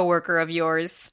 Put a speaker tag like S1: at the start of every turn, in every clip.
S1: coworker of yours.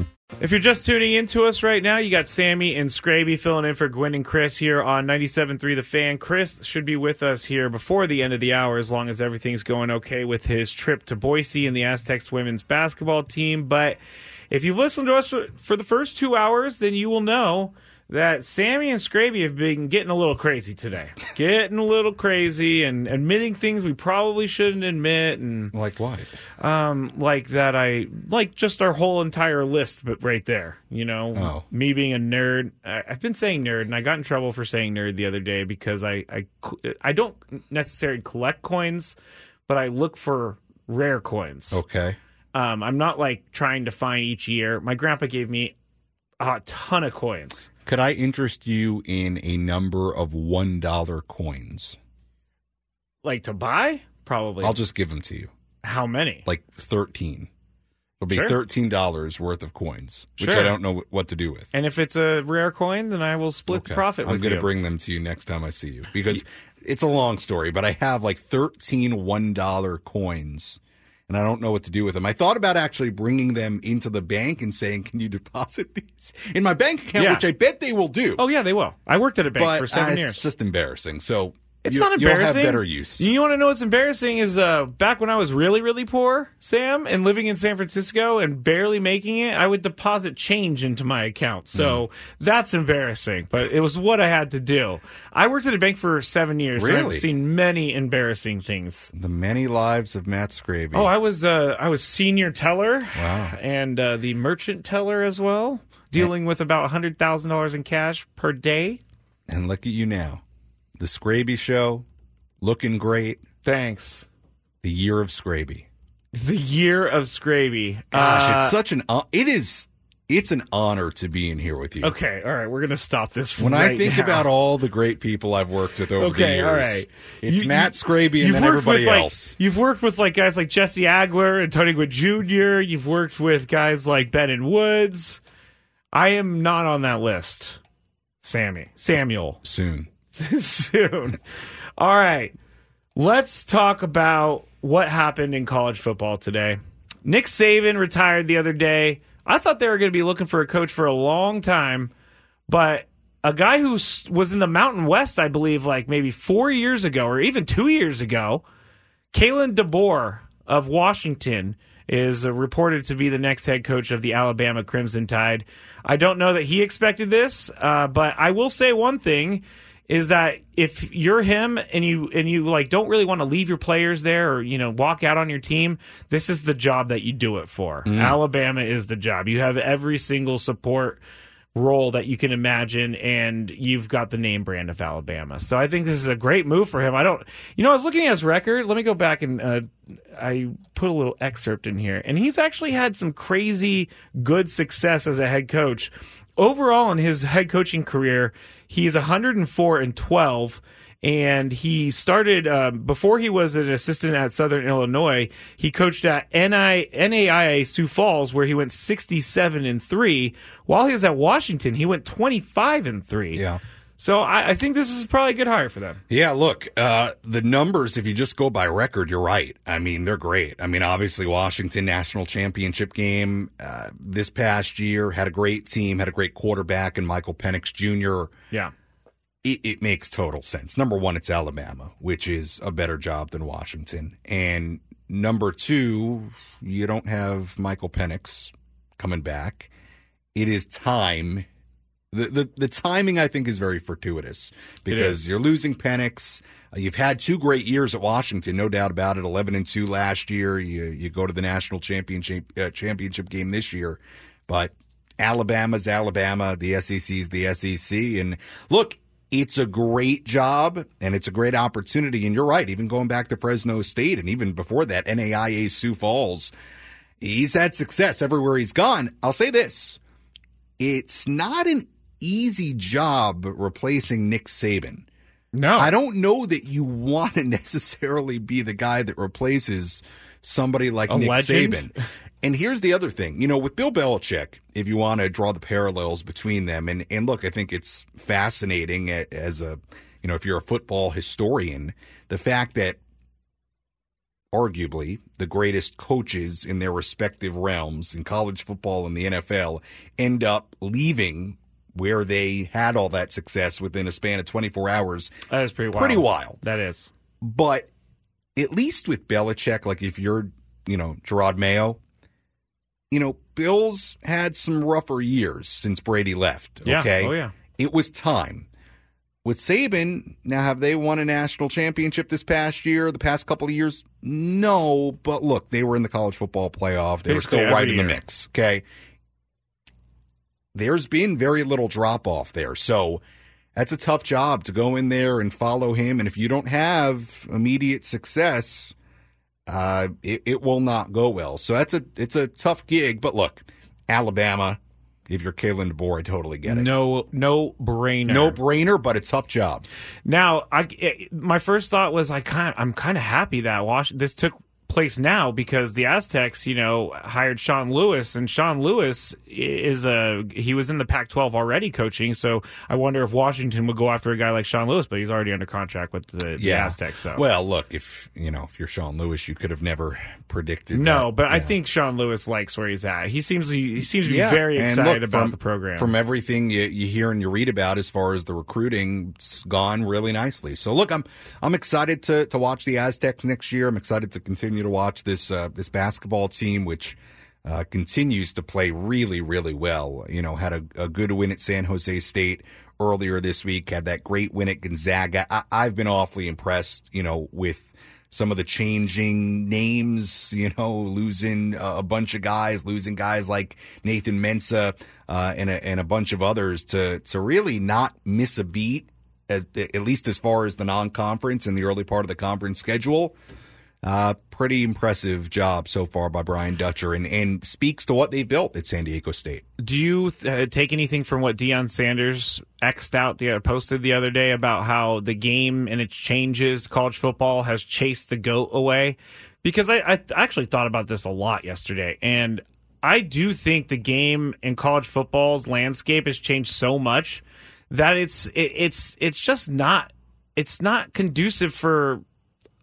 S2: If you're just tuning in to us right now, you got Sammy and Scraby filling in for Gwynn and Chris here on 97.3 The Fan. Chris should be with us here before the end of the hour as long as everything's going okay with his trip to Boise and the Aztecs women's basketball team. But if you've listened to us for, for the first two hours, then you will know that Sammy and Scraby have been getting a little crazy today. getting a little crazy and admitting things we probably shouldn't admit and
S3: Like what?
S2: um, like that. I like just our whole entire list, but right there, you know,
S3: Oh.
S2: me being a nerd. I, I've been saying nerd, and I got in trouble for saying nerd the other day because I I I don't necessarily collect coins, but I look for rare coins.
S3: Okay.
S2: Um, I'm not like trying to find each year. My grandpa gave me a ton of coins.
S3: Could I interest you in a number of one dollar coins?
S2: Like to buy, probably.
S3: I'll just give them to you.
S2: How many?
S3: Like thirteen. It'll be
S2: Sure.
S3: thirteen dollars worth of coins, which
S2: Sure.
S3: I don't know what to do with.
S2: and if it's a rare coin, then I will split the
S3: Okay.
S2: profit
S3: I'm
S2: with
S3: gonna
S2: you.
S3: bring them to you next time I see you because it's a long story, but I have like 13 one dollar coins. And I don't know what to do with them. I thought about actually bringing them into the bank and saying, "Can you deposit these in my bank account?"
S2: Yeah.
S3: Which I bet they will do.
S2: oh yeah, they will. I worked at a bank
S3: but
S2: for seven
S3: uh,
S2: years.
S3: it's just embarrassing. So
S2: It's
S3: you,
S2: not embarrassing.
S3: You'll have better use.
S2: You want to know what's embarrassing is uh, back when I was really, really poor, Sam, and living in San Francisco and barely making it, I would deposit change into my account. So
S3: Hmm.
S2: that's embarrassing, but it was what I had to do. I worked at a bank for seven years. and
S3: Really?
S2: I've seen many embarrassing things.
S3: the many lives of Matt Scraby.
S2: Oh, I was uh, I was senior teller,
S3: Wow.
S2: and uh, the merchant teller as well, dealing with about hundred thousand dollars in cash per day.
S3: and look at you now, the Scraby Show, looking great.
S2: Thanks.
S3: The year of Scraby.
S2: The year of Scraby.
S3: Gosh,
S2: Uh,
S3: it's such an it is it's an honor to be in here with you.
S2: Okay, all right, we're gonna stop this.
S3: When
S2: right
S3: I think
S2: now.
S3: about all the great people I've worked with over the years,
S2: all right,
S3: it's
S2: You-
S3: Matt Scraby and then everybody
S2: with, like-
S3: else.
S2: you've worked with like guys like Jesse Agler and Tony Gwynn Jr. You've worked with guys like Ben and Woods. I am not on that list. Sammy, Samuel,
S3: Soon.
S2: soon. All right, let's talk about what happened in college football today. Nick Saban retired the other day. I thought they were going to be looking for a coach for a long time, but a guy who was in the Mountain West, I believe, like maybe four years ago or even two years ago, Kalen DeBoer of Washington is uh, reported to be the next head coach of the Alabama Crimson Tide. I don't know that he expected this, uh, but I will say one thing is that if you're him and you and you like don't really want to leave your players there or you know walk out on your team, this is the job that you do it for. Alabama is the job. You have every single support role that you can imagine, and you've got the name brand of Alabama. So I think this is a great move for him. I don't, you know, I was looking at his record. Let me go back and uh, I put a little excerpt in here, and he's actually had some crazy good success as a head coach. Overall, in his head coaching career, he's 104 and 12 and he started uh, before he was an assistant at Southern Illinois. He coached at NI, NAIA Sioux Falls, where he went 67 and three. While he was at Washington, he went 25 and three.
S3: Yeah.
S2: So I, I think this is probably a good hire for them.
S3: Yeah, look, uh, the numbers, if you just go by record, you're right. I mean, they're great. I mean, obviously, Washington national championship game uh, this past year had a great team, had a great quarterback, and Michael Penix Jr.
S2: Yeah.
S3: It, it makes total sense. Number one, it's Alabama, which is a better job than Washington. And number two, you don't have Michael Penix coming back. It is time. The, the the timing I think is very fortuitous because you're losing Penix. Uh, You've had two great years at Washington, no doubt about it. Eleven and two last year. You you go to the national championship uh, championship game this year, but Alabama's Alabama, the SEC's the SEC, and look, it's a great job and it's a great opportunity. And you're right, even going back to Fresno State and even before that, NAIA Sioux Falls, he's had success everywhere he's gone. I'll say this: it's not an easy job replacing Nick Saban.
S2: No,
S3: I don't know that you want to necessarily be the guy that replaces somebody like
S2: A
S3: Nick
S2: legend?
S3: Saban. And here's the other thing, you know, with Bill Belichick, if you want to draw the parallels between them, and and look, I think it's fascinating as a, you know, if you're a football historian, the fact that arguably the greatest coaches in their respective realms in college football and the NFL end up leaving where they had all that success within a span of 24 hours.
S2: that is pretty wild.
S3: Pretty wild.
S2: That is.
S3: But at least with Belichick, like if you're, you know, Jerod Mayo, you know, Bill's had some rougher years since Brady left.
S2: Yeah.
S3: Okay.
S2: Oh yeah.
S3: It was time. With Saban, now have they won a national championship this past year, the past couple of years? No, but look, they were in the college football playoff. They were still right in the
S2: year.
S3: mix. Okay. There's been very little drop off there. So that's a tough job to go in there and follow him. And if you don't have immediate success, uh, it, it will not go well. So that's a it's a tough gig. But look, Alabama, if you're Kalen DeBoer, I totally get it.
S2: No, no brainer.
S3: No brainer, but a tough job.
S2: Now, I it, my first thought was I kind I'm kind of happy that Wash this took place now because the Aztecs, you know, hired Sean Lewis and Sean Lewis is a he was in the Pac-12 already coaching, so I wonder if Washington would go after a guy like Sean Lewis, but he's already under contract with the, the Aztecs. So
S3: Well, look, if you know, if you're Sean Lewis, you could have never predicted.
S2: no,
S3: that,
S2: but I think Sean Lewis likes where he's at. He seems he, he seems to be
S3: Yeah,
S2: very excited
S3: look,
S2: about
S3: from-
S2: the program.
S3: From everything you, you hear and you read about as far as the recruiting, it's gone really nicely. So look, I'm I'm excited to to watch the Aztecs next year. I'm excited to continue to watch this uh, this basketball team, which. Uh, continues to play really, really well. You know, had a, a good win at San Jose State earlier this week. Had that great win at Gonzaga. I, I've been awfully impressed. You know, with some of the changing names, you know, losing a bunch of guys, losing guys like Nathan Mensah uh, and a, and a bunch of others to to really not miss a beat, as at least as far as the non-conference and the early part of the conference schedule. Uh, pretty impressive job so far by Brian Dutcher, and and speaks to what they built at San Diego State.
S2: Do you uh, take anything from what Deion Sanders xed out the posted the other day about how the game and its changes, college football has chased the goat away? Because I, I actually thought about this a lot yesterday, and I do think the game in college football's landscape has changed so much that it's it, it's it's just not it's not conducive for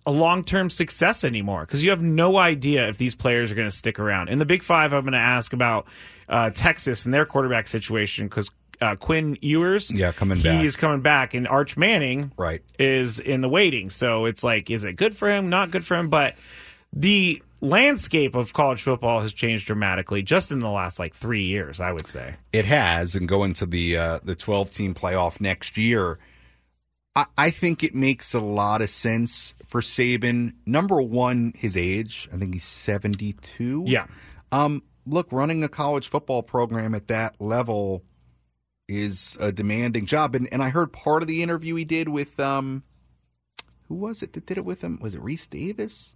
S2: a long term success anymore because you have no idea if these players are going to stick around. In the Big Five, I'm going to ask about uh, Texas and their quarterback situation because uh, Quinn Ewers,
S3: Yeah, coming
S2: he
S3: back.
S2: is coming back, and Arch Manning,
S3: Right.
S2: is in the waiting. So it's like, is it good for him? Not good for him, but the landscape of college football has changed dramatically just in the last like three years, I would say.
S3: It has, and going to the uh, the twelve team playoff next year, I, I think it makes a lot of sense for Saban. Number one, his age. I think he's seventy two.
S2: Yeah.
S3: Um. Look, running a college football program at that level is a demanding job, and and I heard part of the interview he did with um, who was it that did it with him? Was it Rece Davis?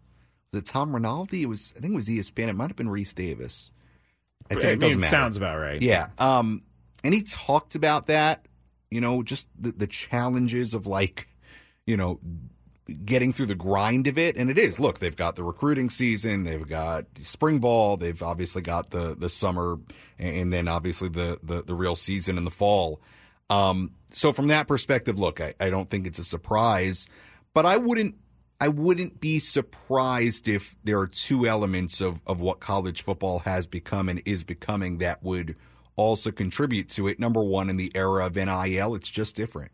S3: Was it Tom Rinaldi? It was. I think it was ESPN. It might have been Rece Davis. I think it
S2: it sounds about right.
S3: Yeah. Um, and he talked about that, you know, just the, the challenges of like, you know, getting through the grind of it. And it is, look, they've got the recruiting season, they've got spring ball, they've obviously got the, the summer and then obviously the, the, the real season in the fall. Um, so from that perspective, look, I, I don't think it's a surprise, but I wouldn't I wouldn't be surprised if there are two elements of, of what college football has become and is becoming that would also contribute to it. Number one, in the era of NIL, it's just different.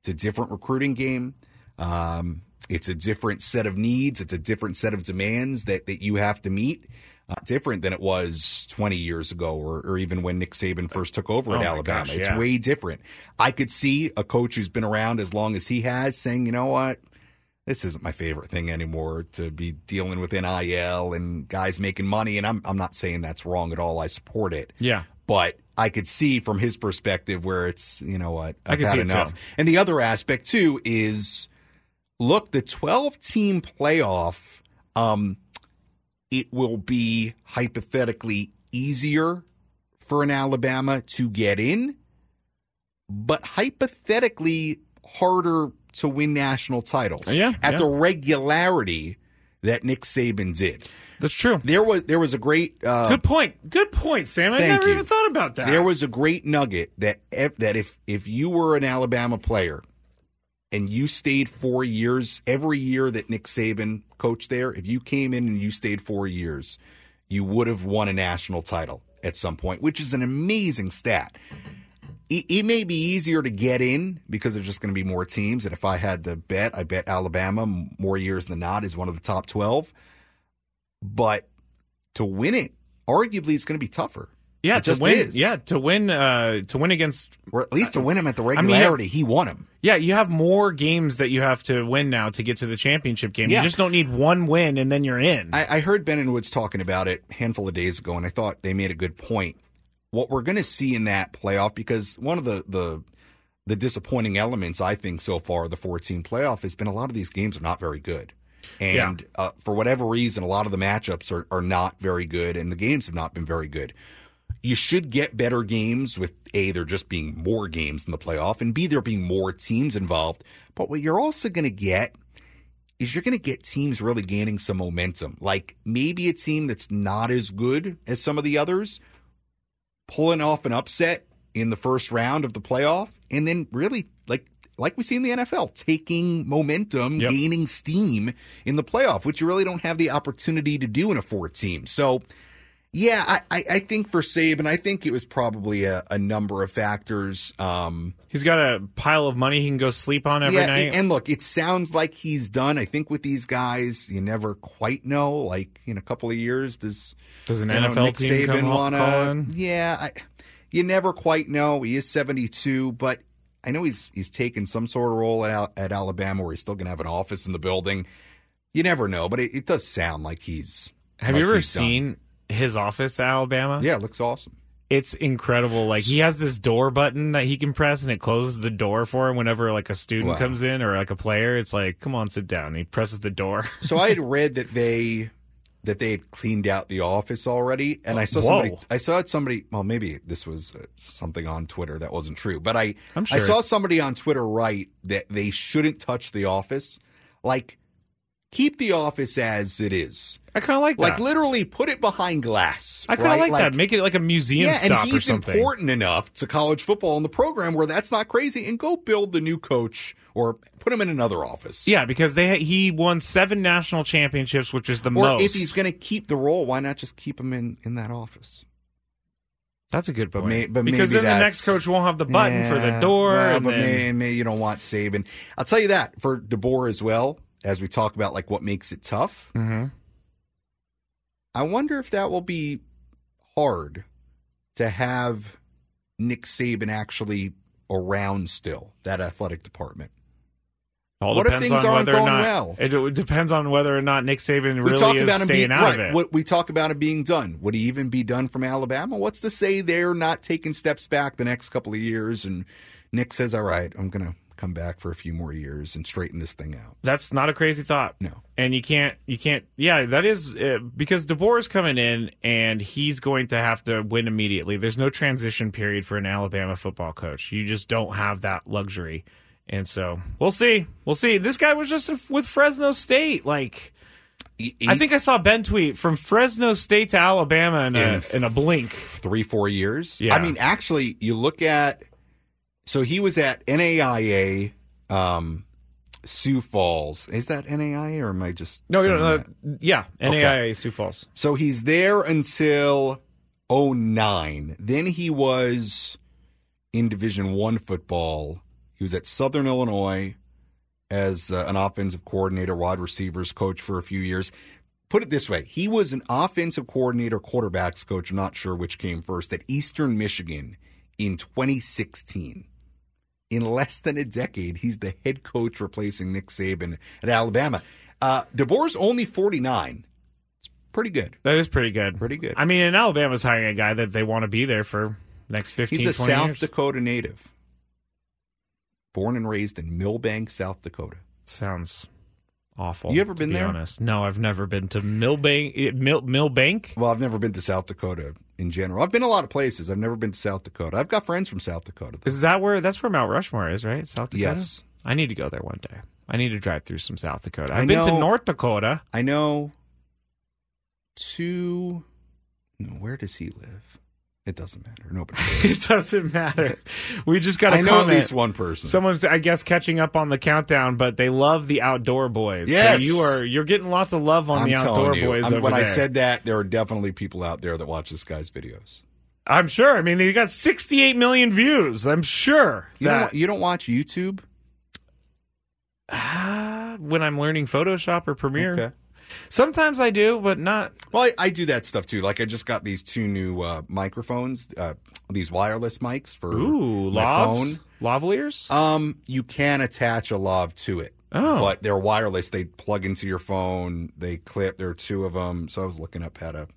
S3: It's a different recruiting game. Um, it's a different set of needs. It's a different set of demands that, that you have to meet. uh, different than it was 20 years ago or, or even when Nick Saban first took over
S2: Oh
S3: at Alabama.
S2: gosh,
S3: It's way different. I could see a coach who's been around as long as he has saying, you know what? This isn't my favorite thing anymore to be dealing with NIL and guys making money. And I'm, I'm not saying that's wrong at all. I support it.
S2: Yeah.
S3: But I could see from his perspective where it's, you know what,
S2: I
S3: I've
S2: can
S3: had
S2: see it
S3: enough. And the other aspect too is look, the 12 team playoff, um, it will be hypothetically easier for an Alabama to get in, but hypothetically harder to win national titles
S2: Yeah,
S3: at
S2: yeah.
S3: the regularity that Nick Saban did.
S2: That's true.
S3: There was there was a great uh,
S2: Good point. Good point, Sam. I never
S3: you.
S2: even thought about that.
S3: There was a great nugget that if, that if if you were an Alabama player and you stayed four years, every year that Nick Saban coached there, if you came in and you stayed four years, you would have won a national title at some point, which is an amazing stat. It, it may be easier to get in because there's just going to be more teams. And if I had to bet, I bet Alabama more years than not is one of the top twelve. But to win it, arguably, it's going to be tougher.
S2: yeah
S3: It
S2: to
S3: just
S2: win.
S3: is.
S2: Yeah, to win. Uh, to win against.
S3: or at least to win him at the
S2: mean, yeah.
S3: regularity. he won him.
S2: Yeah, you have more games that you have to win now to get to the championship game.
S3: Yeah.
S2: You just don't need one win and then you're in.
S3: I, I heard Ben and Woods talking about it a handful of days ago, and I thought they made a good point. What we're going to see in that playoff, because one of the the the disappointing elements I think so far of the 14 playoff has been a lot of these games are not very good. And uh, for whatever reason, a lot of the matchups are, are not very good, and the games have not been very good. You should get better games with A, there just being more games in the playoff, and B, there being more teams involved. But what you're also going to get is you're going to get teams really gaining some momentum. Like maybe a team that's not as good as some of the others pulling off an upset in the first round of the playoff and then really like like we see in the NFL taking momentum,
S2: Yep.
S3: gaining steam in the playoff, which you really don't have the opportunity to do in a four team. So yeah, I, I, think for Saban, I think it was probably a, a number of factors. Um,
S2: He's got a pile of money he can go sleep on every
S3: yeah,
S2: night.
S3: and, look, it sounds like he's done. I think with these guys, you never quite know. Like in a couple of years, does
S2: Does an
S3: know,
S2: NFL
S3: Nick
S2: team
S3: Saban
S2: come
S3: wanna? Yeah, I, you never quite know. He is seventy two, but I know he's he's taken some sort of role at at Alabama where he's still going to have an office in the building. You never know, but it, it does sound like he's.
S2: Have
S3: like
S2: you ever
S3: seen? done.
S2: His office at Alabama?
S3: Yeah, it looks awesome.
S2: It's incredible. Like he has this door button that he can press and it closes the door for him whenever like a student
S3: Wow.
S2: comes in or like a player. It's like, come on, sit down. And he presses the door.
S3: So I had read that they that they had cleaned out the office already, and I saw somebody. I saw somebody. Well, maybe this was uh, something on Twitter that wasn't true, but I
S2: I'm
S3: I saw somebody on Twitter write that they shouldn't touch the office. Like, keep the office as it is.
S2: I kind of like that.
S3: Like literally put it behind glass.
S2: I kind of
S3: right?
S2: like, that. Make it like a museum
S3: yeah, and
S2: stop or
S3: he's
S2: something.
S3: important enough to college football in the program where that's not crazy. And go build the new coach or put him in another office.
S2: Yeah, because they he won seven national championships, which is the
S3: Or
S2: most.
S3: if he's going to keep the role, why not just keep him in, in that office?
S2: That's a good
S3: But
S2: point.
S3: may- but
S2: because then the next coach won't have the button for the door.
S3: well,
S2: and
S3: but
S2: then-
S3: may, may you don't want Saban. I'll tell you that for DeBoer as well. As we talk about like what makes it tough,
S2: Mhm.
S3: I wonder if that will be hard to have Nick Saban actually around still that athletic department.
S2: All
S3: What if
S2: depends
S3: things
S2: on
S3: aren't
S2: whether or
S3: going
S2: not.
S3: well?
S2: It, it depends on whether or not Nick Saban
S3: we
S2: really is staying
S3: being
S2: out
S3: right.
S2: of it.
S3: What we talk about him being done. Would he even be done from Alabama? What's to say they're not taking steps back the next couple of years? And Nick says, "All right, I'm going to come back for a few more years and straighten this thing out."
S2: That's not a crazy thought.
S3: No.
S2: And you can't, you can't, yeah, that is uh, because DeBoer is coming in and he's going to have to win immediately. There's no transition period for an Alabama football coach. You just don't have that luxury. And so we'll see. We'll see. This guy was just with Fresno State. Like,
S3: He-
S2: I think I saw Ben tweet from Fresno State to Alabama in a,
S3: In
S2: in a blink.
S3: three, four years.
S2: Yeah.
S3: I mean, actually, you look at so he was at NAIA, um, Sioux Falls. Is that NAIA or am I just
S2: No, no, no,
S3: that?
S2: yeah, NAIA Sioux Falls.
S3: So he's there until 09. Then he was in Division 1 football. He was at Southern Illinois as uh, an offensive coordinator, wide receivers coach for a few years. put it this way: he was an offensive coordinator, quarterbacks coach. I'm not sure which came first at Eastern Michigan in 2016. In less than a decade, he's the head coach replacing Nick Saban at Alabama. Uh, DeBoer's only 49. It's pretty good.
S2: That is pretty good.
S3: Pretty good.
S2: I mean, and Alabama's hiring a guy that they want to be there for next 15,
S3: He's a South
S2: years.
S3: Dakota native, born and raised in Milbank, South Dakota.
S2: Sounds awful.
S3: You ever
S2: to
S3: been
S2: be
S3: there?
S2: Honest. No, I've never been to Milbank. Mill, Milbank?
S3: Well, I've never been to South Dakota in general. I've been a lot of places. I've never been to South Dakota. I've got friends from South Dakota.
S2: Is that where? That's where Mount Rushmore is, right? South Dakota.
S3: Yes.
S2: I need to go there one day. I need to drive through some South Dakota. I've been to North Dakota.
S3: I know two. No, where does he live? It doesn't matter. Nobody.
S2: it doesn't matter. We just got to
S3: I know
S2: comment.
S3: at least one person.
S2: Someone's, I guess, catching up on the countdown, but they love the outdoor boys.
S3: Yes.
S2: so you are you're getting lots of love on
S3: I'm
S2: the outdoor
S3: you,
S2: boys.
S3: I'm- when I said that, there are definitely people out there that watch this guy's videos.
S2: I'm sure. I mean, they got 68 million views. I'm sure
S3: You
S2: that
S3: don't. You don't watch YouTube?
S2: Ah, when I'm learning Photoshop or Premiere,
S3: Okay.
S2: Sometimes I do, but not.
S3: Well, I, I do that stuff too. Like I just got these two new uh, microphones, uh, these wireless mics for
S2: Ooh,
S3: my
S2: lavs,
S3: phone.
S2: lavaliers.
S3: Um, you can attach a lav to it.
S2: Oh.
S3: But they're wireless. They plug into your phone. They clip. There are two of them. So I was looking up how to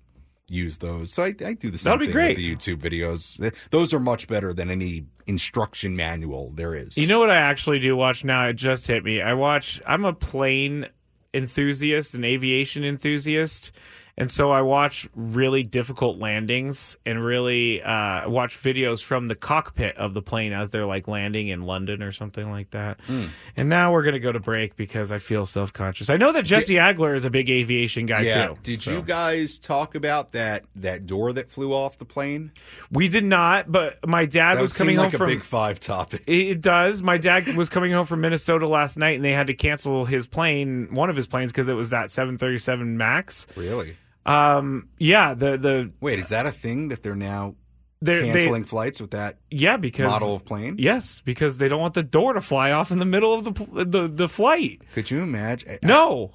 S3: use those. So I, I do the same
S2: That'd be great.
S3: with the YouTube videos. Those are much better than any instruction manual there is.
S2: You know what I actually do watch now? It just hit me. I watch. I'm a plane enthusiast, an aviation enthusiast, and so I watch really difficult landings and really uh, watch videos from the cockpit of the plane as they're like landing in London or something like that.
S3: Hmm.
S2: And now we're gonna go to break because I feel self conscious. I know that Jesse Agler is a big aviation guy
S3: yeah.
S2: too.
S3: Did
S2: so.
S3: you guys talk about that that door that flew off the plane?
S2: We did not, but my dad
S3: That
S2: was coming
S3: seem
S2: home
S3: like
S2: from.
S3: big five topic.
S2: It it does. My dad was coming home from Minnesota last night, and they had to cancel his plane, one of his planes, because it was that 737 Max.
S3: Really?
S2: Um, yeah, the the
S3: Wait, is that a thing that they're now
S2: they're, they
S3: canceling flights with that
S2: yeah because
S3: model of plane?
S2: yes because they don't want the door to fly off in the middle of the the the flight.
S3: Could you imagine?
S2: No,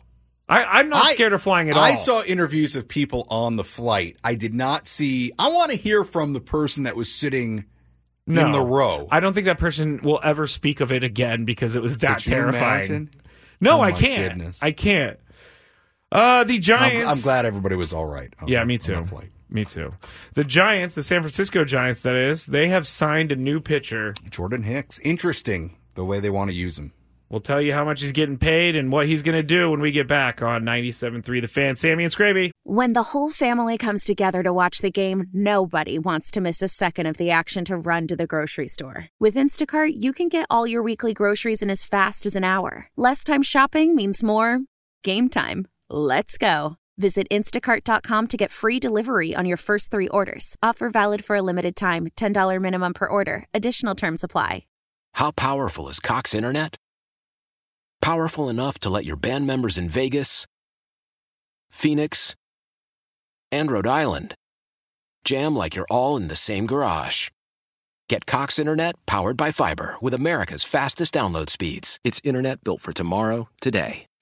S2: I, I'm not
S3: I-
S2: scared of flying at all.
S3: I saw interviews of people on the flight. I did not see. I want to hear from the person that was sitting
S2: no.
S3: in the row.
S2: I don't think that person will ever speak of it again because it was that terrifying.
S3: imagine?
S2: No,
S3: Oh
S2: I can't.
S3: goodness.
S2: I can't. Uh, the Giants.
S3: I'm, I'm glad everybody was all right. on
S2: Yeah,
S3: the-
S2: me
S3: on
S2: too.
S3: that flight.
S2: Me too. The Giants, the San Francisco Giants, that is, they have signed a new pitcher.
S3: Jordan Hicks. Interesting the way they want to use him.
S2: We'll tell you how much he's getting paid and what he's going to do when we get back on 97.3 The Fan. Sammy and Scraby.
S4: When the whole family comes together to watch the game, nobody wants to miss a second of the action to run to the grocery store. With Instacart, you can get all your weekly groceries in as fast as an hour. Less time shopping means more game time. Let's go. Visit instacart.com to get free delivery on your first three orders. Offer valid for a limited time $10 minimum per order. Additional terms apply.
S5: How powerful is Cox Internet? Powerful enough to let your band members in Vegas, Phoenix, and Rhode Island jam like you're all in the same garage. Get Cox Internet powered by fiber with America's fastest download speeds. It's internet built for tomorrow, today.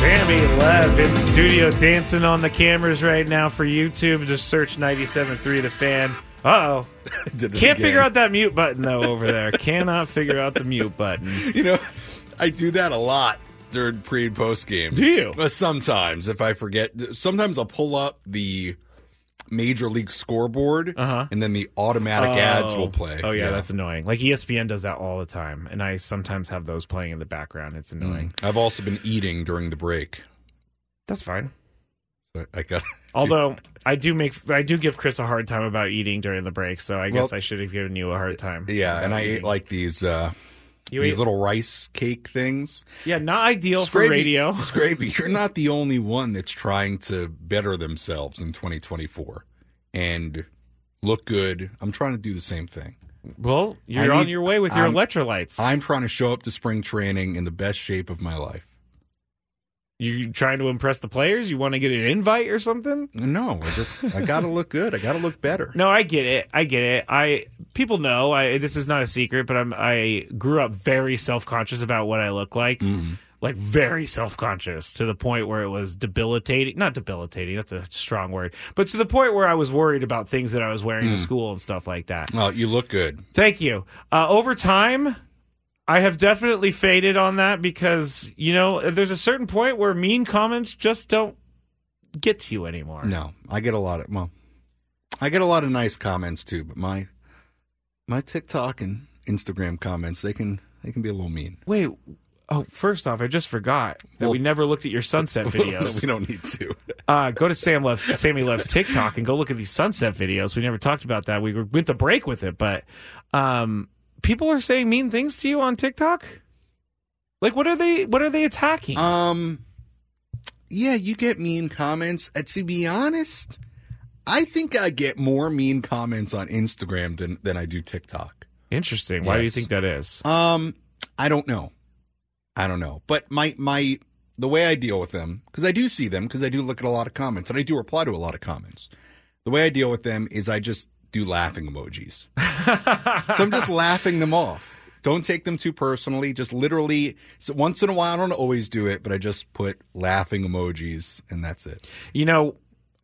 S2: Sammy Lev in studio dancing on the cameras right now for YouTube. Just search 97.3 The Fan. Uh oh. Can't
S3: again.
S2: figure out that mute button, though, over there. Cannot figure out the mute button.
S3: You know, I do that a lot during pre and post game.
S2: Do you?
S3: Sometimes, if I forget, sometimes I'll pull up the major league scoreboard,
S2: Uh-huh.
S3: and then the automatic ads will play.
S2: Oh yeah, that's annoying. Like ESPN does that all the time, and I sometimes have those playing in the background. It's annoying.
S3: I've also been eating during the break.
S2: That's fine.
S3: So I got
S2: Although I do make I do give Chris a hard time about eating during the break, so I guess
S3: Well-
S2: I should have given you a hard time.
S3: Yeah, and I ate like these uh,
S2: You
S3: these
S2: ate-
S3: little rice cake things.
S2: yeah, not ideal for radio.
S3: Scraby, you're not the only one that's trying to better themselves in 2024 and look good. I'm trying to do the same thing.
S2: Well, you're
S3: I
S2: on
S3: need-
S2: your way with your
S3: I'm-
S2: electrolytes.
S3: I'm trying to show up to spring training in the best shape of my life.
S2: You trying to impress the players? You want to get an invite or something?
S3: No, I just I got to look good. I got to look better.
S2: No, I get it. I get it. I people know. I this is not a secret, but I'm I grew up very self conscious about what I look like.
S3: Mm-hmm.
S2: Like very self conscious to the point where it was debilitating. Not debilitating. That's a strong word, but to the point where I was worried about things that I was wearing
S3: Mm.
S2: to school and stuff like that.
S3: Well, you look good.
S2: Thank you. Uh, over time, I have definitely faded on that because you know there's a certain point where mean comments just don't get to you anymore.
S3: No, I get a lot of well, I get a lot of nice comments too, but my my TikTok and Instagram comments they can they can be a little mean.
S2: Wait. Oh, first off, I just forgot that
S3: Well-
S2: we never looked at your sunset videos.
S3: we don't need to.
S2: uh, go to Sam loves Sammy loves TikTok and go look at these sunset videos. We never talked about that. We went to break with it, but um, people are saying mean things to you on TikTok. Like, what are they? What are they attacking?
S3: Um, yeah, you get mean comments. Uh, to be honest, I think I get more mean comments on Instagram than than I do TikTok.
S2: Interesting. Why do you think that is?
S3: Um, I don't know. I don't know. But my my the way I deal with them because I do see them because I do look at a lot of comments and I do reply to a lot of comments. The way I deal with them is I just do laughing emojis. so I'm just laughing them off. Don't take them too personally. Just literally, so once in a while, I don't always do it, but I just put laughing emojis and that's it.
S2: You know,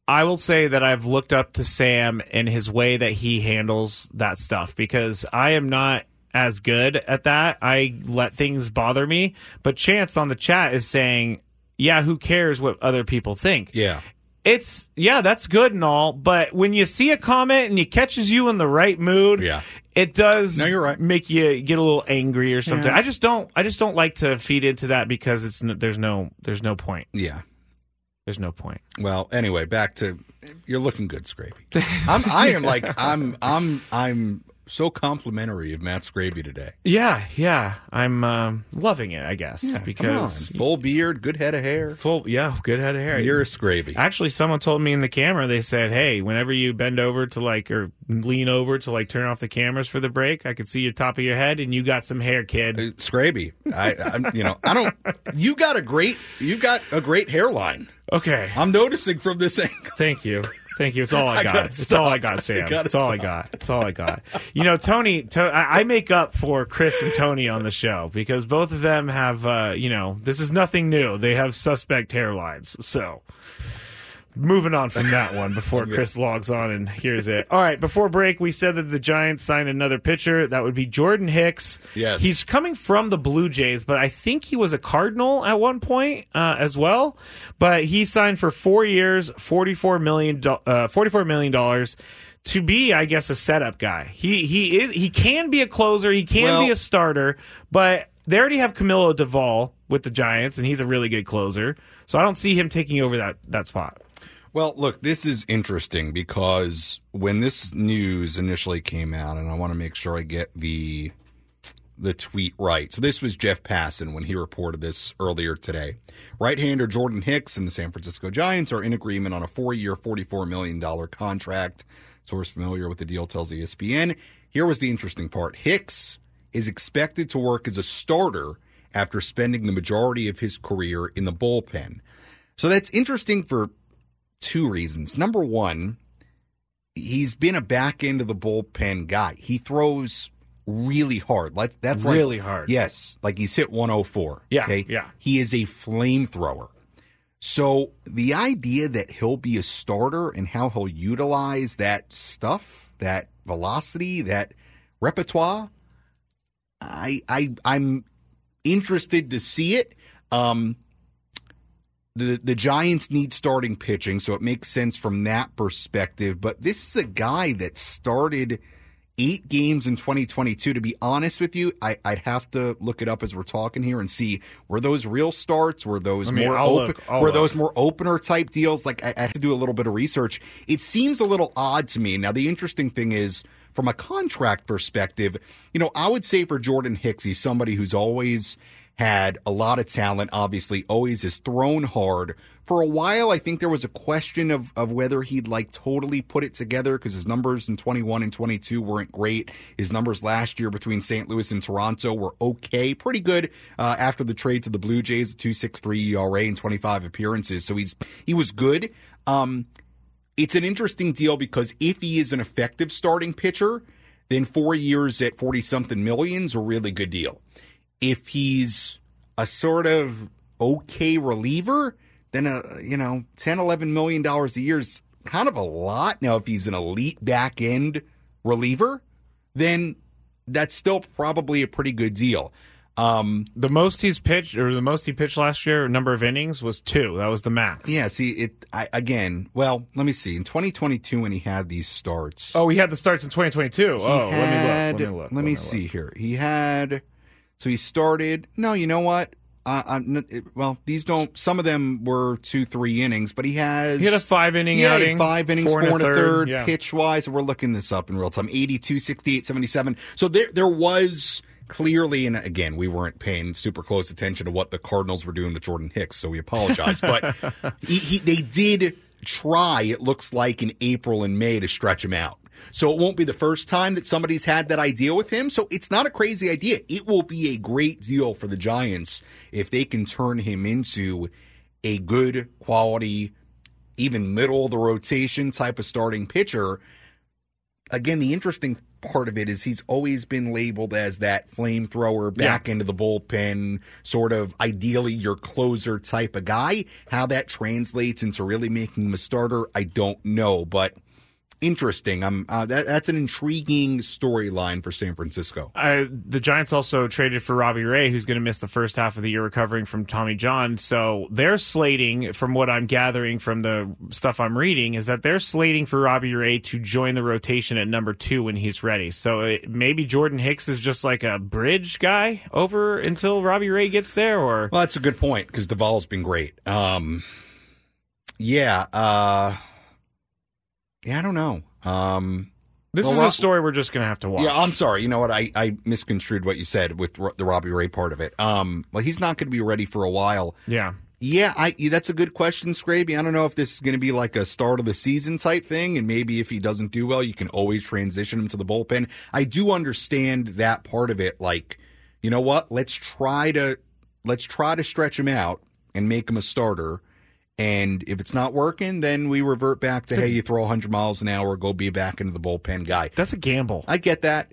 S2: I will say that I've looked up to Sam and his way that he handles that stuff because I am not as good at that. I let things bother me. But Chance on the chat is saying, yeah, who cares what other people think?
S3: Yeah.
S2: It's, yeah, that's good and all. But when you see a comment and it catches you in the right mood,
S3: Yeah.
S2: it does
S3: No, you're right.
S2: make you get a little angry or something.
S3: Yeah.
S2: I just don't, I just don't like to feed into that because it's, n- there's no, there's no point.
S3: Yeah.
S2: There's no point.
S3: Well, anyway, back to you're looking good, Scraby. I'm I am like I'm I'm I'm so complimentary of Matt Scraby today.
S2: Yeah, yeah. I'm um, loving it, I guess,
S3: Yeah,
S2: because
S3: come on. full beard, good head of hair.
S2: full, yeah, good head of hair.
S3: You're a Scraby.
S2: Actually, someone told me in the camera. They said, "Hey, whenever you bend over to like or lean over to like turn off the cameras for the break, I could see your top of your head, and you got some hair, kid."
S3: Uh, Scraby. I I'm you know, I don't you got a great you got a great hairline.
S2: Okay,
S3: I'm noticing from this angle.
S2: thank you, thank you. It's all I
S3: I
S2: got. it's all I got, Sam.
S3: gotta
S2: It's all I got. It's all I got. You know, Tony. To, I, I make up for Chris and Tony on the show because both of them have. Uh, you know, this is nothing new. They have suspect hairlines. So. Moving on from that one before Chris logs on and hears it. All right, before break, we said that the Giants signed another pitcher. That would be Jordan Hicks.
S3: Yes.
S2: He's coming from the Blue Jays, but I think he was a Cardinal at one point uh, as well. But he signed for four years, $44 million, uh, $44 million to be, I guess, a setup guy. He he is he can be a closer, he can
S3: Well-
S2: be a starter, but they already have Camilo Doval with the Giants, and he's a really good closer. So I don't see him taking over that that spot.
S3: Well, look, this is interesting because when this news initially came out, and I want to make sure I get the the tweet right. So this was Jeff Passan when he reported this earlier today. Right-hander Jordan Hicks and the San Francisco Giants are in agreement on a four-year, $44 million contract. Source familiar with the deal tells ESPN. Here was the interesting part. Hicks is expected to work as a starter after spending the majority of his career in the bullpen. So that's interesting for two reasons. Number one, he's been a back end of the bullpen guy. He throws really hard. That's that's like-
S2: Really hard.
S3: Yes, like he's hit 104.
S2: Yeah,
S3: okay?
S2: yeah.
S3: He is a flamethrower. So the idea that he'll be a starter and how he'll utilize that stuff, that velocity, that repertoire, I I I'm interested to see it. Um, the the Giants need starting pitching, so it makes sense from that perspective. But this is a guy that started eight games in 2022. To be honest with you, I, would have to look it up as we're talking here and see were those real starts? Were those
S2: I mean,
S3: more
S2: I'll
S3: open?
S2: look,
S3: were
S2: look.
S3: those more opener type deals? Like I, I had to do a little bit of research. It seems a little odd to me. Now the interesting thing is. From a contract perspective, you know, I would say for Jordan Hicks, he's somebody who's always had a lot of talent, obviously, always is thrown hard. For a while, I think there was a question of, of whether he'd like totally put it together because his numbers in 21 and 22 weren't great. His numbers last year between St. Louis and Toronto were okay, pretty good uh, after the trade to the Blue Jays, 2.63 ERA and 25 appearances. So he's he was good. Um, it's an interesting deal because if he is an effective starting pitcher, then four years at 40 something millions a really good deal. If he's a sort of okay reliever, then a you know 10 11 million dollars a year is kind of a lot. Now if he's an elite back end reliever, then that's still probably a pretty good deal. Um,
S2: The most he's pitched, or the most he pitched last year, number of innings was two. That was the max.
S3: yeah, see it I, again. Well, let me see. In 2022, when he had these starts,
S2: Oh, he had the starts in 2022.
S3: He
S2: oh, let me look. Let me look.
S3: Let me
S2: look.
S3: see here. He had. So he started. No, you know what? Uh, I'm, well, these don't. Some of them were two, three innings, but he has.
S2: He had a five inning
S3: yeah,
S2: outing,
S3: five innings,
S2: four
S3: four,
S2: and a third,
S3: third,
S2: yeah.
S3: pitch wise. We're looking this up in real time. 82, 68, 77. So there, there was clearly, and again, we weren't paying super close attention to what the Cardinals were doing to Jordan Hicks, so we apologize. but he, he, they did try. It looks like in April and May to stretch him out. So it won't be the first time that somebody's had that idea with him. So it's not a crazy idea. It will be a great deal for the Giants if they can turn him into a good quality, even middle of the rotation type of starting pitcher. Again, the interesting part of it is he's always been labeled as that flamethrower back into the bullpen, sort of ideally your closer type of guy. How that translates into really making him a starter, I don't know, but interesting. I'm uh, that, that's an intriguing storyline for San Francisco.
S2: Uh, the Giants also traded for Robbie Ray, who's going to miss the first half of the year recovering from Tommy John. So they're slating, from what I'm gathering from the stuff I'm reading, is that they're slating for Robbie Ray to join the rotation at number two when he's ready. So it, maybe Jordan Hicks is just like a bridge guy over until Robbie Ray gets there, or
S3: Well, that's a good point because Doval's been great. Um, yeah, uh, yeah, I don't know. Um,
S2: this
S3: Well,
S2: is
S3: Ro-
S2: a story we're just going to have to watch.
S3: yeah, I'm sorry. You know what? I, I misconstrued what you said with Ro- the Robbie Ray part of it. Um, well, he's not going to be ready for a while.
S2: yeah.
S3: Yeah, I that's a good question, Scraby. I don't know if this is going to be like a start of the season type thing, and maybe if he doesn't do well, you can always transition him to the bullpen. I do understand that part of it. Like, you know what? Let's try to let's try to stretch him out and make him a starter. And if it's not working, then we revert back to hey, you throw 100 miles an hour, go be back into the bullpen guy.
S2: That's a gamble.
S3: I get that,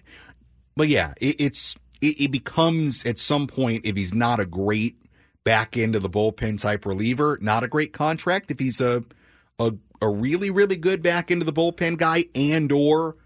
S3: but yeah, it, it's it, it becomes at some point if he's not a great back end of the bullpen type reliever, not a great contract. If he's a a a really really good back of the bullpen guy and or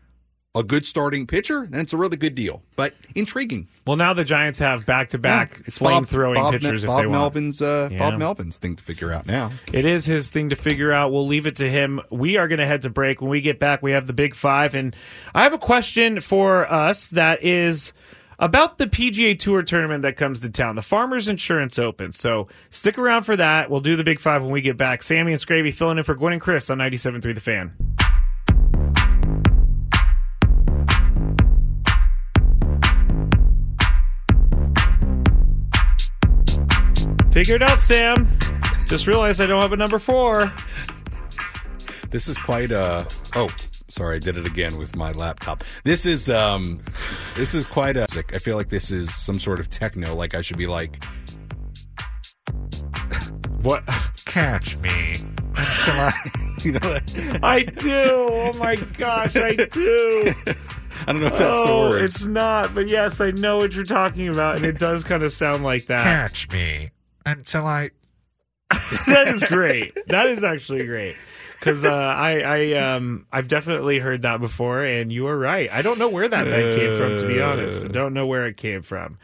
S3: a good starting pitcher, then it's a really good deal. But intriguing.
S2: Well, now the Giants have back to back
S3: Bob-
S2: flame throwing
S3: Bob,
S2: pitchers if
S3: Bob
S2: they want.
S3: Melvin's uh,
S2: Yeah.
S3: Bob Melvin's thing to figure out now.
S2: It is his thing to figure out. We'll leave it to him. We are going to head to break. When we get back, we have the big five. And I have a question for us that is about the PGA Tour tournament that comes to town, the Farmers Insurance Open. So stick around for that. We'll do the big five when we get back. Sammy and Scraby filling in for Gwynn and Chris on 97.3 The Fan. Figure it out, Sam. Just realized I don't have a number four.
S3: This is quite a oh sorry I did it again with my laptop. This is um this is quite a I feel like this is some sort of techno like I should be like
S2: What?
S3: catch me until I you know
S2: I do. Oh my gosh, I do.
S3: I don't know if that's
S2: oh,
S3: the words.
S2: it's not, but yes, I know what you're talking about, and it does kind of sound like that.
S6: catch me until I
S2: that is great. That is actually great. Because uh, I, I, um, I've definitely heard that before, and you are right. I don't know where that bed came from, to be honest. I don't know where it came from.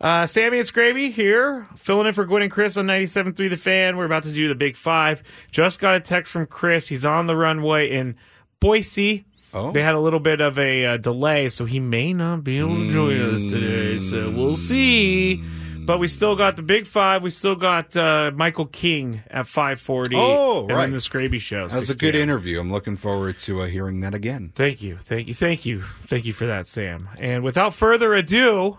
S2: Uh, Sammy and Scraby here, filling in for Gwynn and Chris on 97.3 The Fan. We're about to do the Big Five. Just got a text from Chris. He's on the runway in Boise.
S3: Oh.
S2: They had a little bit of a uh, delay, so he may not be able to join us today. So we'll see. But we still got the big five. We still got uh, Michael King at five forty.
S3: Oh,
S2: and
S3: right.
S2: then the Scraby Show.
S3: That was a good interview. I'm looking forward to uh, hearing that again.
S2: Thank you, thank you, thank you, thank you for that, Sam. And without further ado,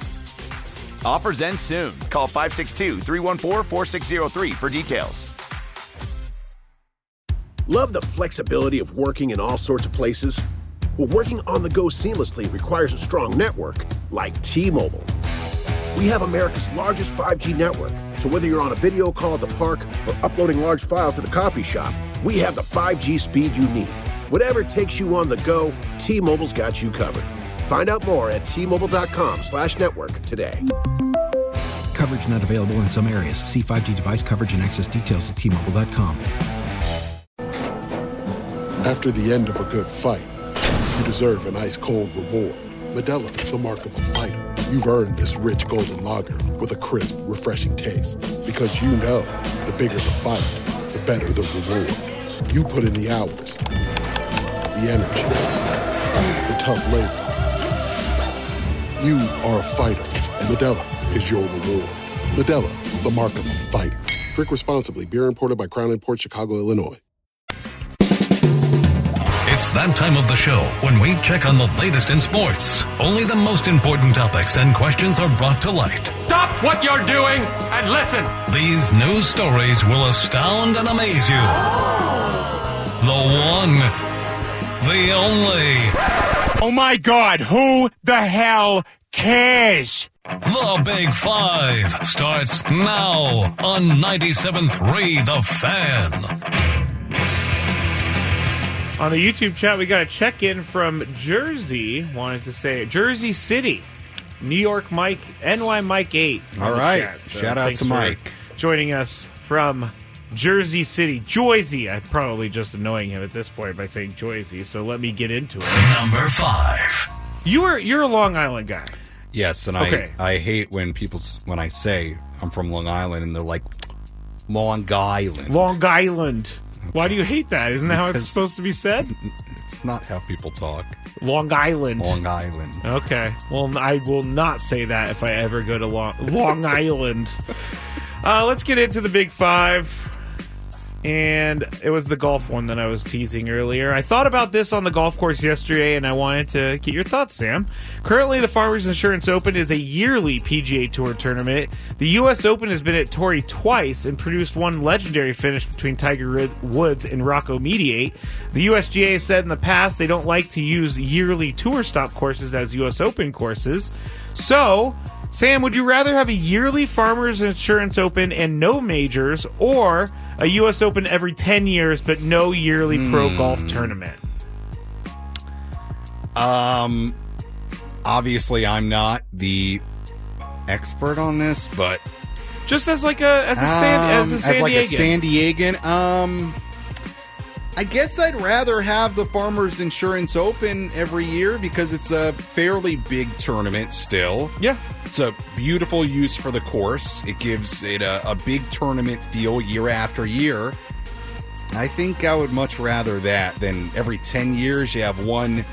S7: Offers end soon. Call 562 314 4603 for details.
S8: Love the flexibility of working in all sorts of places? Well, working on the go seamlessly requires a strong network like T Mobile. We have America's largest 5G network, so whether you're on a video call at the park or uploading large files at the coffee shop, we have the 5G speed you need. Whatever takes you on the go, T-Mobile's got you covered. Find out more at T-Mobile.com slash network today.
S9: Coverage not available in some areas. See 5G device coverage and access details at T-Mobile.com.
S10: After the end of a good fight, you deserve an ice cold reward. Modelo is the mark of a fighter. You've earned this rich golden lager with a crisp, refreshing taste. Because you know the bigger the fight, the better the reward. You put in the hours, the energy, the tough labor. You are a fighter, and Modelo is your reward. Modelo, the mark of a fighter. Drink responsibly. Beer imported by Crown Port Chicago, Illinois.
S11: It's that time of the show when we check on the latest in sports. Only the most important topics and questions are brought to light.
S12: Stop what you're doing and listen.
S11: These news stories will astound and amaze you. The one, the only.
S13: Oh my god, who the hell cares?
S11: The Big Five starts now on 97.3 The Fan.
S2: On the YouTube chat, we got a check in from Jersey. Wanted to say Jersey City, New York Mike, NY Mike 8. on
S3: All
S2: the
S3: right.
S2: chat. So
S3: Shout out to Mike.
S2: Joining us from Jersey City, Joyzy. I'm probably just annoying him at this point by saying Joyzy, so let me get into it.
S11: Number five.
S2: You are you're a Long Island guy.
S3: Yes, and
S2: Okay.
S3: I I hate when people s- when I say I'm from Long Island and they're like Long Island.
S2: Long Island. Why do you hate that? Isn't that how it's
S3: Because-
S2: supposed to be said?
S3: It's not how people talk.
S2: Long Island.
S3: Long Island.
S2: Okay. Well, I will not say that if I ever go to Long, Long Island. Uh, let's get into the big five. And it was the golf one that I was teasing earlier. I thought about this on the golf course yesterday, and I wanted to get your thoughts, Sam. Currently, the Farmers Insurance Open is a yearly PGA Tour tournament. The U.S. Open has been at Torrey twice and produced one legendary finish between Tiger Woods and Rocco Mediate. The USGA has said in the past they don't like to use yearly tour stop courses as U.S. Open courses. So, Sam, would you rather have a yearly Farmers Insurance Open and no majors, or a U.S. Open every 10 years but no yearly pro
S3: Hmm.
S2: golf tournament?
S3: Um, obviously, I'm not the expert on this, but
S2: Just as like a as a San, as
S3: Um,
S2: a San
S3: like a San Diegan. Um, I guess I'd rather have the Farmers Insurance Open every year because it's a fairly big tournament still.
S2: Yeah.
S3: It's a beautiful use for the course. It gives it a, a big tournament feel year after year. I think I would much rather that than every 10 years you have one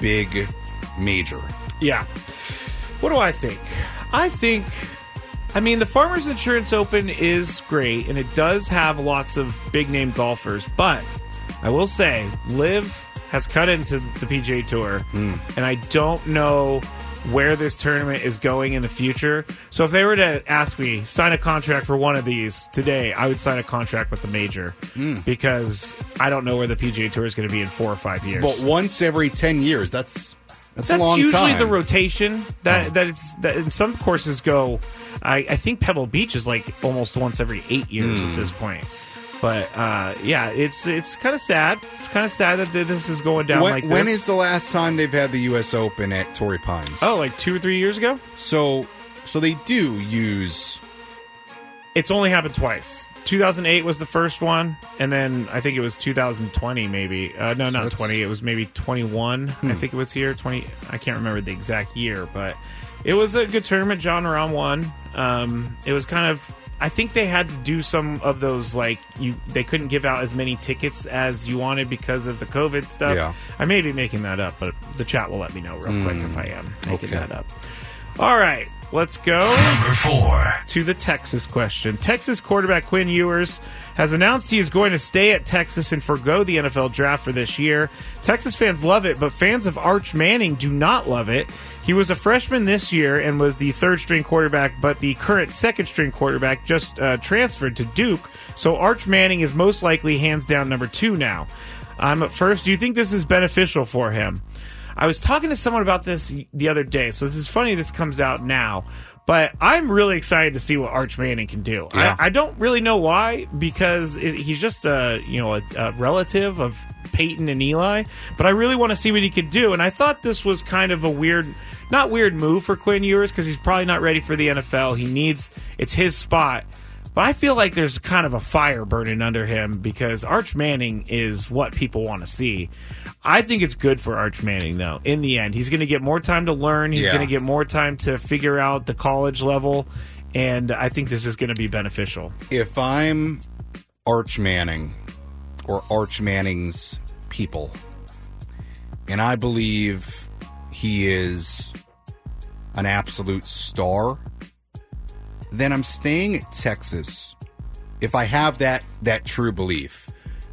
S3: big major.
S2: Yeah. What do I think? I think, I mean, the Farmers Insurance Open is great and it does have lots of big name golfers, but I will say, LIV has cut into the PGA Tour, hmm. and I don't know where this tournament is going in the future. So if they were to ask me sign a contract for one of these today, I would sign a contract with the major because I don't know where the PGA Tour is going to be in four or five years.
S3: But once every ten years, that's that's,
S2: That's
S3: a long
S2: usually
S3: time. Oh.
S2: the rotation. That that it's that in some courses go. I, I think Pebble Beach is like almost once every eight years
S3: Hmm.
S2: at this point. But uh, yeah, it's it's kind of sad. It's kind of sad that this is going down
S3: when,
S2: like this.
S3: when is the last time they've had the U.S. Open at Torrey Pines?
S2: Oh, like two or three years ago.
S3: So, so they do use.
S2: It's only happened twice. 2008 was the first one, and then I think it was 2020, maybe. Uh, no, not
S3: that's-
S2: 20. It was maybe 21. I
S3: Hmm.
S2: think it was here. 20. I can't remember the exact year, but it was a good tournament. Jon Rahm won. Um, it was kind of. I think they had to do some of those like you. They couldn't give out as many tickets as you wanted because of the COVID stuff.
S3: Yeah.
S2: I may be making that up, but the chat will let me know real quick if hmm. I am making
S3: okay.
S2: that up. All right, let's go.
S11: Number four.
S2: To the Texas question. Texas quarterback Quinn Ewers has announced he is going to stay at Texas and forego the NFL draft for this year. Texas fans love it, but fans of Arch Manning do not love it. He was a freshman this year and was the third string quarterback, but the current second string quarterback just uh, transferred to Duke. So Arch Manning is most likely hands down number two now. Um, at first, do you think this is beneficial for him? I was talking to someone about this the other day, so this is funny this comes out now. But I'm really excited to see what Arch Manning can do.
S3: Yeah.
S2: I, I don't really know why, because it, he's just a you know a, a relative of Peyton and Eli. But I really want to see what he could do. And I thought this was kind of a weird, not weird move for Quinn Ewers because he's probably not ready for the NFL. He needs it's his spot. But I feel like there's kind of a fire burning under him because Arch Manning is what people want to see. I think it's good for Arch Manning, though. In the end, he's going to get more time to learn. He's
S3: Yeah.
S2: going to get more time to figure out the college level, and I think this is going to be beneficial.
S3: If I'm Arch Manning or Arch Manning's people, and I believe he is an absolute star, then I'm staying at Texas if I have that that true belief.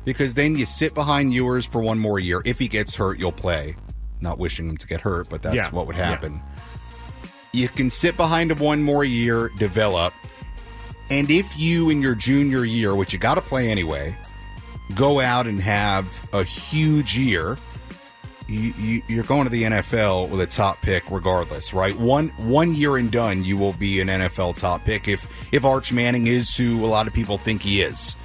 S3: Because then you sit behind Ewers for one more year. If he gets hurt, you'll play. Not wishing him to get hurt, but that's
S2: Yeah.
S3: what would
S2: Yeah.
S3: happen. You can sit behind him one more year, develop, and if you in your junior year, which you got to play anyway, go out and have a huge year, you, you, you're going to the NFL with a top pick regardless, right? One one year and done, you will be an NFL top pick if if Arch Manning is who a lot of people think he is.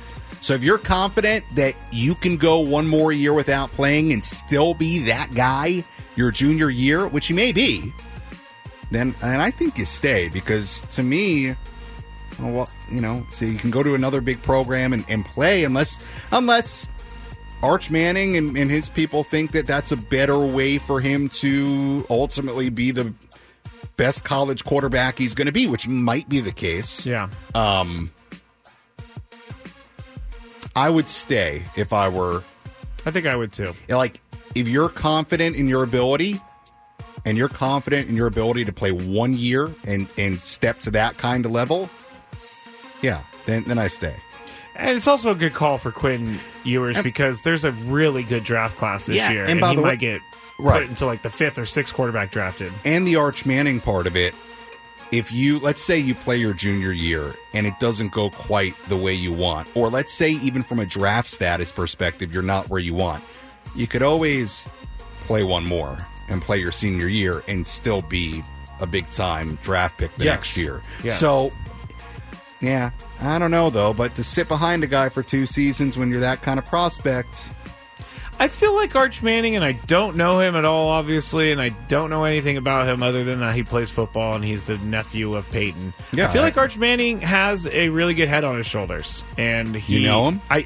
S3: So if you're confident that you can go one more year without playing and still be that guy your junior year, which you may be, then and I think you stay because to me, well, you know, so you can go to another big program and, and play unless unless Arch Manning and, and his people think that that's a better way for him to ultimately be the best college quarterback he's going to be, which might be the case.
S2: Yeah.
S3: Um, I would stay if I were
S2: I think I would too.
S3: like if you're confident in your ability and you're confident in your ability to play one year and and step to that kind of level, yeah, then then I stay.
S2: And it's also a good call for Quinn Ewers
S3: And-
S2: because there's a really good draft class this
S3: Yeah,
S2: year,
S3: and
S2: and,
S3: by
S2: he
S3: the way-
S2: might get
S3: Right.
S2: put into like the fifth or sixth quarterback drafted.
S3: And the Arch Manning part of it, if you let's say you play your junior year and it doesn't go quite the way you want, or let's say even from a draft status perspective, you're not where you want, you could always play one more and play your senior year and still be a big time draft pick the
S2: Yes.
S3: next year.
S2: Yes.
S3: So yeah, I don't know though, but to sit behind a guy for two seasons when you're that kind of prospect,
S2: I feel like Arch Manning, and I don't know him at all, obviously, and I don't know anything about him other than that he plays football and he's the nephew of Peyton.
S3: Yeah,
S2: I feel like Arch Manning has a really good head on his shoulders, and he,
S3: You know him?
S2: I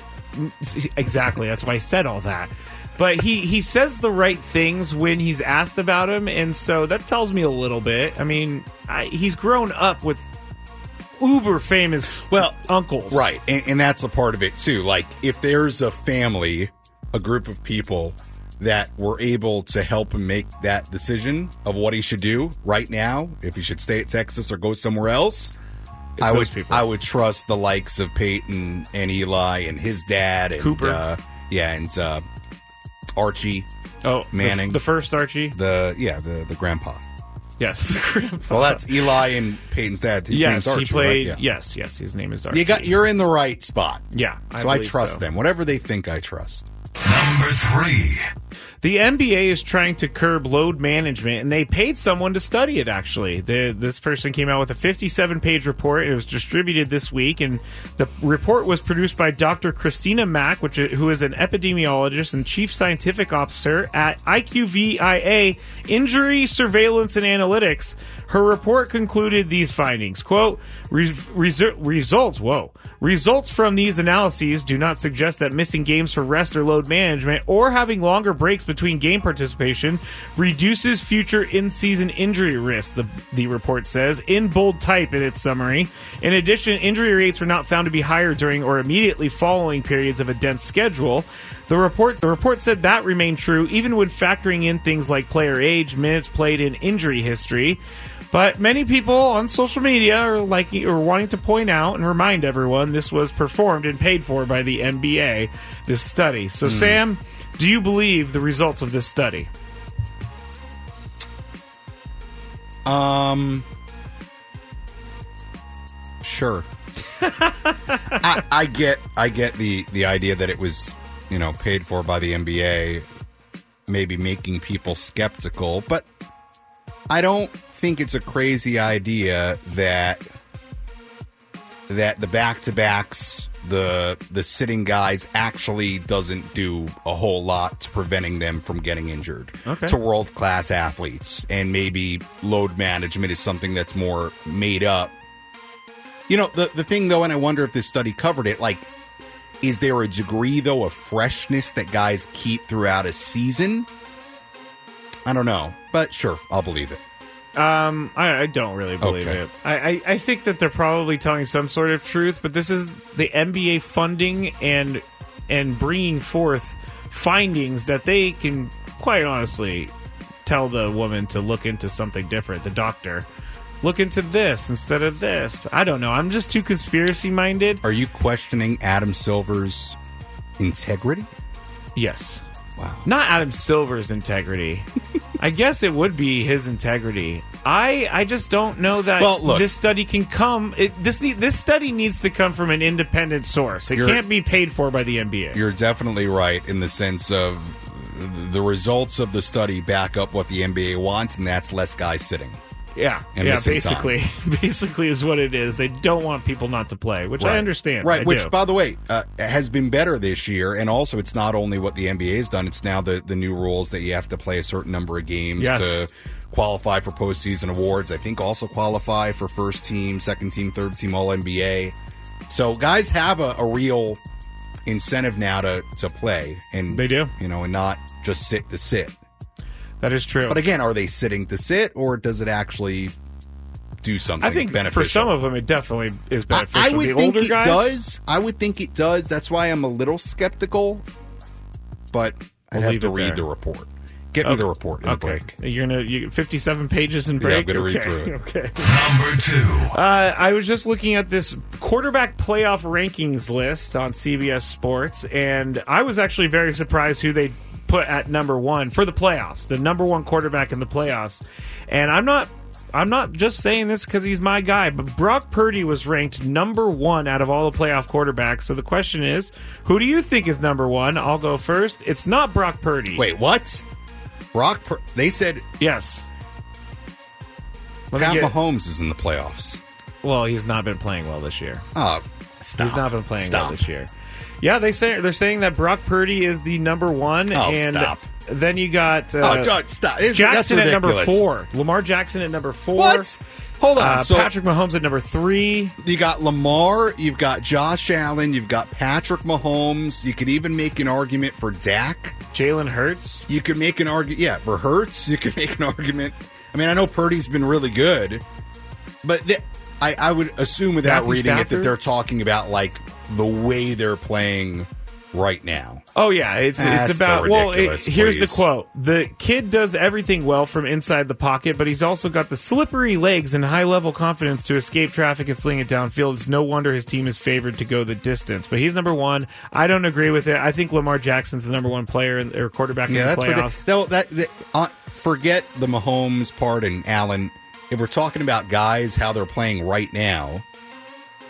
S2: exactly. That's why I said all that. But he he says the right things when he's asked about him, and so that tells me a little bit. I mean, I, he's grown up with uber famous
S3: well
S2: uncles,
S3: Right. And, and that's a part of it too. Like if there's a family, a group of people that were able to help him make that decision of what he should do right now, if he should stay at Texas or go somewhere else,
S2: It's
S3: I would
S2: people.
S3: I would trust the likes of Peyton and Eli and his dad and
S2: Cooper.
S3: uh, yeah, and uh, Archie
S2: Oh, the-
S3: Manning.
S2: the, first Archie.
S3: the yeah, the the grandpa.
S2: Yes.
S3: Well, that's Eli and Peyton's dad. His
S2: yes,
S3: name's Archie,
S2: he played.
S3: Right?
S2: Yes, yes, his name is Archie.
S3: You got. You're in the right spot.
S2: Yeah, I
S3: so I trust
S2: so.
S3: them. Whatever they think, I trust.
S11: Number three.
S2: The NBA is trying to curb load management, and they paid someone to study it. Actually, the, this person came out with a 57-page report. It was distributed this week, and the report was produced by Dr. Christina Mack, which is, who is an epidemiologist and chief scientific officer at IQVIA Injury Surveillance and Analytics. Her report concluded these findings: "Quote: Re- resu- results. Whoa, results from these analyses do not suggest that missing games for rest or load management, or having longer breaks between game participation, reduces future in-season injury risk." The the report says in bold type in its summary. In addition, injury rates were not found to be higher during or immediately following periods of a dense schedule. The report the report said that remained true even when factoring in things like player age, minutes played, and injury history. But many people on social media are like or wanting to point out and remind everyone this was performed and paid for by the NBA. This study. So,
S3: Hmm.
S2: Sam, do you believe the results of this study?
S3: Um. Sure. I, I get. I get the the idea that it was, you know, paid for by the NBA, maybe making people skeptical, but I don't think it's a crazy idea that that the back to backs, the the sitting guys actually doesn't do a whole lot to preventing them from getting injured.
S2: Okay.
S3: To world class athletes, and maybe load management is something that's more made up. You know, the the thing though, and I wonder if this study covered it. Like, is there a degree though of freshness that guys keep throughout a season? I don't know, but sure, I'll believe it.
S2: Um, I, I don't really believe
S3: Okay.
S2: it. I, I, I think that they're probably telling some sort of truth, but this is the NBA funding and and bringing forth findings that they can quite honestly tell the woman to look into something different. The doctor, look into this instead of this. I don't know. I'm just too conspiracy minded.
S3: Are you questioning Adam Silver's integrity?
S2: Yes.
S3: Wow.
S2: Not Adam Silver's integrity. I guess it would be his integrity. I I just don't know that
S3: Well, look.
S2: this study can come. It, this this study needs to come from an independent source. It
S3: You're-
S2: can't be paid for by the NBA.
S3: You're definitely right in the sense of the results of the study back up what the NBA wants, and that's less guys sitting.
S2: Yeah, yeah. Basically, basically is what it is. They don't want people not to play, which I understand.
S3: Right,
S2: I
S3: which,
S2: do.
S3: by the way, uh, has been better this year. And also, it's not only what the NBA has done, it's now the, the new rules that you have to play a certain number of games
S2: Yes.
S3: to qualify for postseason awards. I think also qualify for first team, second team, third team All NBA. So, guys have a, a real incentive now to, to play. and
S2: They do.
S3: You know, and not just sit to sit.
S2: That is true.
S3: But again, are they sitting to sit, or does it actually do something
S2: I think
S3: beneficial?
S2: for some of them, it definitely is
S3: I,
S2: beneficial.
S3: I would
S2: the
S3: think
S2: older
S3: it
S2: guys,
S3: does. I would think it does. That's why I'm a little skeptical. But I'd
S2: We'll
S3: have
S2: leave
S3: to read
S2: there.
S3: the report. Get me the report in
S2: okay.
S3: a break.
S2: You're gonna you 57 pages in
S3: Yeah, I'm
S2: break.
S3: gonna read
S2: okay.
S3: through it.
S2: Okay.
S11: Number two.
S2: Uh, I was just looking at this quarterback playoff rankings list on CBS Sports, and I was actually very surprised who they put at number one for the playoffs, the number one quarterback in the playoffs. And I'm not. I'm not just saying this because he's my guy, but Brock Purdy was ranked number one out of all the playoff quarterbacks. So the question is, who do you think is number one? I'll go first. It's not Brock Purdy.
S3: Wait, what? Brock? Pur- they said
S2: Yes. Let
S3: Pat
S2: get-
S3: Mahomes is in the playoffs.
S2: Well, he's not been playing well this year.
S3: Oh, stop.
S2: He's not been playing
S3: Stop.
S2: well this year. Yeah, they say they're saying that Brock Purdy is the number one,
S3: Oh,
S2: and
S3: stop.
S2: then you got uh,
S3: Oh, God, stop. It's-
S2: Jackson at number four, Lamar Jackson at number four.
S3: What? Hold on.
S2: Uh,
S3: so
S2: Patrick Mahomes at number three.
S3: you got Lamar, you've got Josh Allen, you've got Patrick Mahomes. You could even make an argument for Dak.
S2: Jalen Hurts.
S3: You could make an argument, yeah, for Hurts. You could make an argument. I mean, I know Purdy's been really good, but th- I, I would assume without
S2: Matthew
S3: reading it that they're talking about like the way they're playing right now.
S2: Oh yeah, it's
S3: That's
S2: it's about well. It, here's the quote: "The kid does everything well from inside the pocket, but he's also got the slippery legs and high level confidence to escape traffic and sling it downfield. It's no wonder his team is favored to go the distance. But he's number one. I don't agree with it. I think Lamar Jackson's the number one player in, or quarterback
S3: Yeah,
S2: in
S3: that's
S2: the
S3: what
S2: playoffs.
S3: they, though that, that uh, forget the Mahomes part and Allen. If we're talking about guys, how they're playing right now,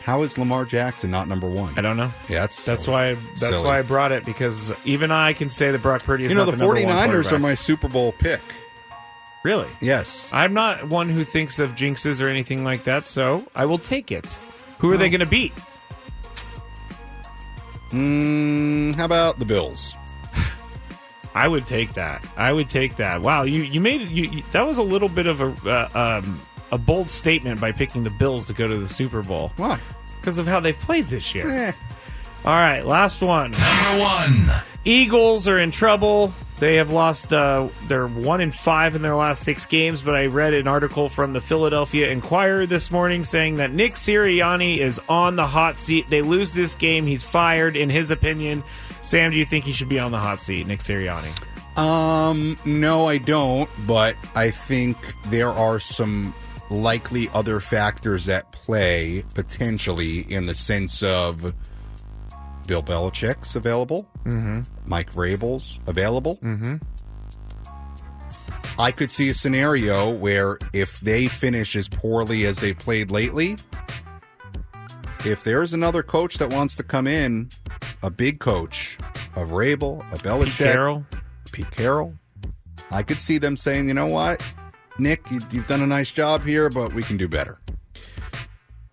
S3: how is Lamar Jackson not number one?
S2: I don't know.
S3: Yeah, that's
S2: That's
S3: silly.
S2: why. That's
S3: Silly.
S2: why I brought it because even I can say that Brock Purdy is
S3: You know, the
S2: the, number
S3: 49ers are my Super Bowl pick.
S2: Really?
S3: Yes.
S2: I'm not one who thinks of jinxes or anything like that, so I will take it. Who are they going to beat?
S3: Mm, how about the Bills?
S2: I would take that. I would take that. Wow, you you made. You, you, that was a little bit of a uh, um, a bold statement by picking the Bills to go to the Super Bowl.
S3: Why?
S2: Because of how they've played this year.
S3: Eh.
S2: All right, last one.
S11: Number one.
S2: Eagles are in trouble. They have lost. Uh, they're one in five in their last six games. But I read an article from the Philadelphia Inquirer this morning saying that Nick Sirianni is on the hot seat. They lose this game, he's fired. In his opinion, Sam, do you think he should be on the hot seat, Nick Sirianni?
S3: Um, no, I don't. But I think there are some likely other factors at play potentially in the sense of Bill Belichick's available,
S2: Mm-hmm.
S3: Mike Vrabel's available.
S2: Mm-hmm.
S3: I could see a scenario where if they finish as poorly as they played lately, if there's another coach that wants to come in, a big coach, a Vrabel, a Belichick,
S2: Carroll?
S3: Pete Carroll, I could see them saying, you know what, Nick, you, you've done a nice job here, but we can do better.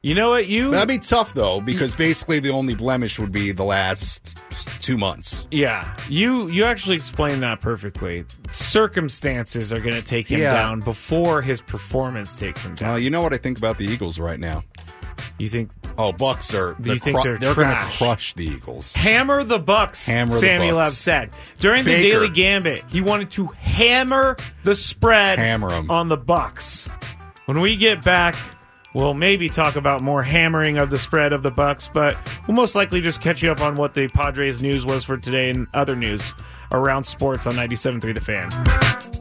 S2: You know what? You
S3: That'd be tough though, because basically the only blemish would be the last two months.
S2: Yeah, you you actually explained that perfectly. Circumstances are going to take him
S3: Yeah.
S2: down before his performance takes him down.
S3: Well, you know what I think about the Eagles right now.
S2: You think?
S3: Oh, Bucks are.
S2: You think they're
S3: they're going to
S2: trash?
S3: crush the Eagles?
S2: Hammer the Bucks.
S3: Hammer the
S2: Sammy
S3: Bucks.
S2: Love said during the
S3: Baker.
S2: Daily Gambit, he wanted to hammer the spread
S3: Hammer 'em.
S2: on the Bucks. When we get back, we'll maybe talk about more hammering of the spread of the Bucks, but we'll most likely just catch you up on what the Padres news was for today and other news around sports on 97.3 The Fan.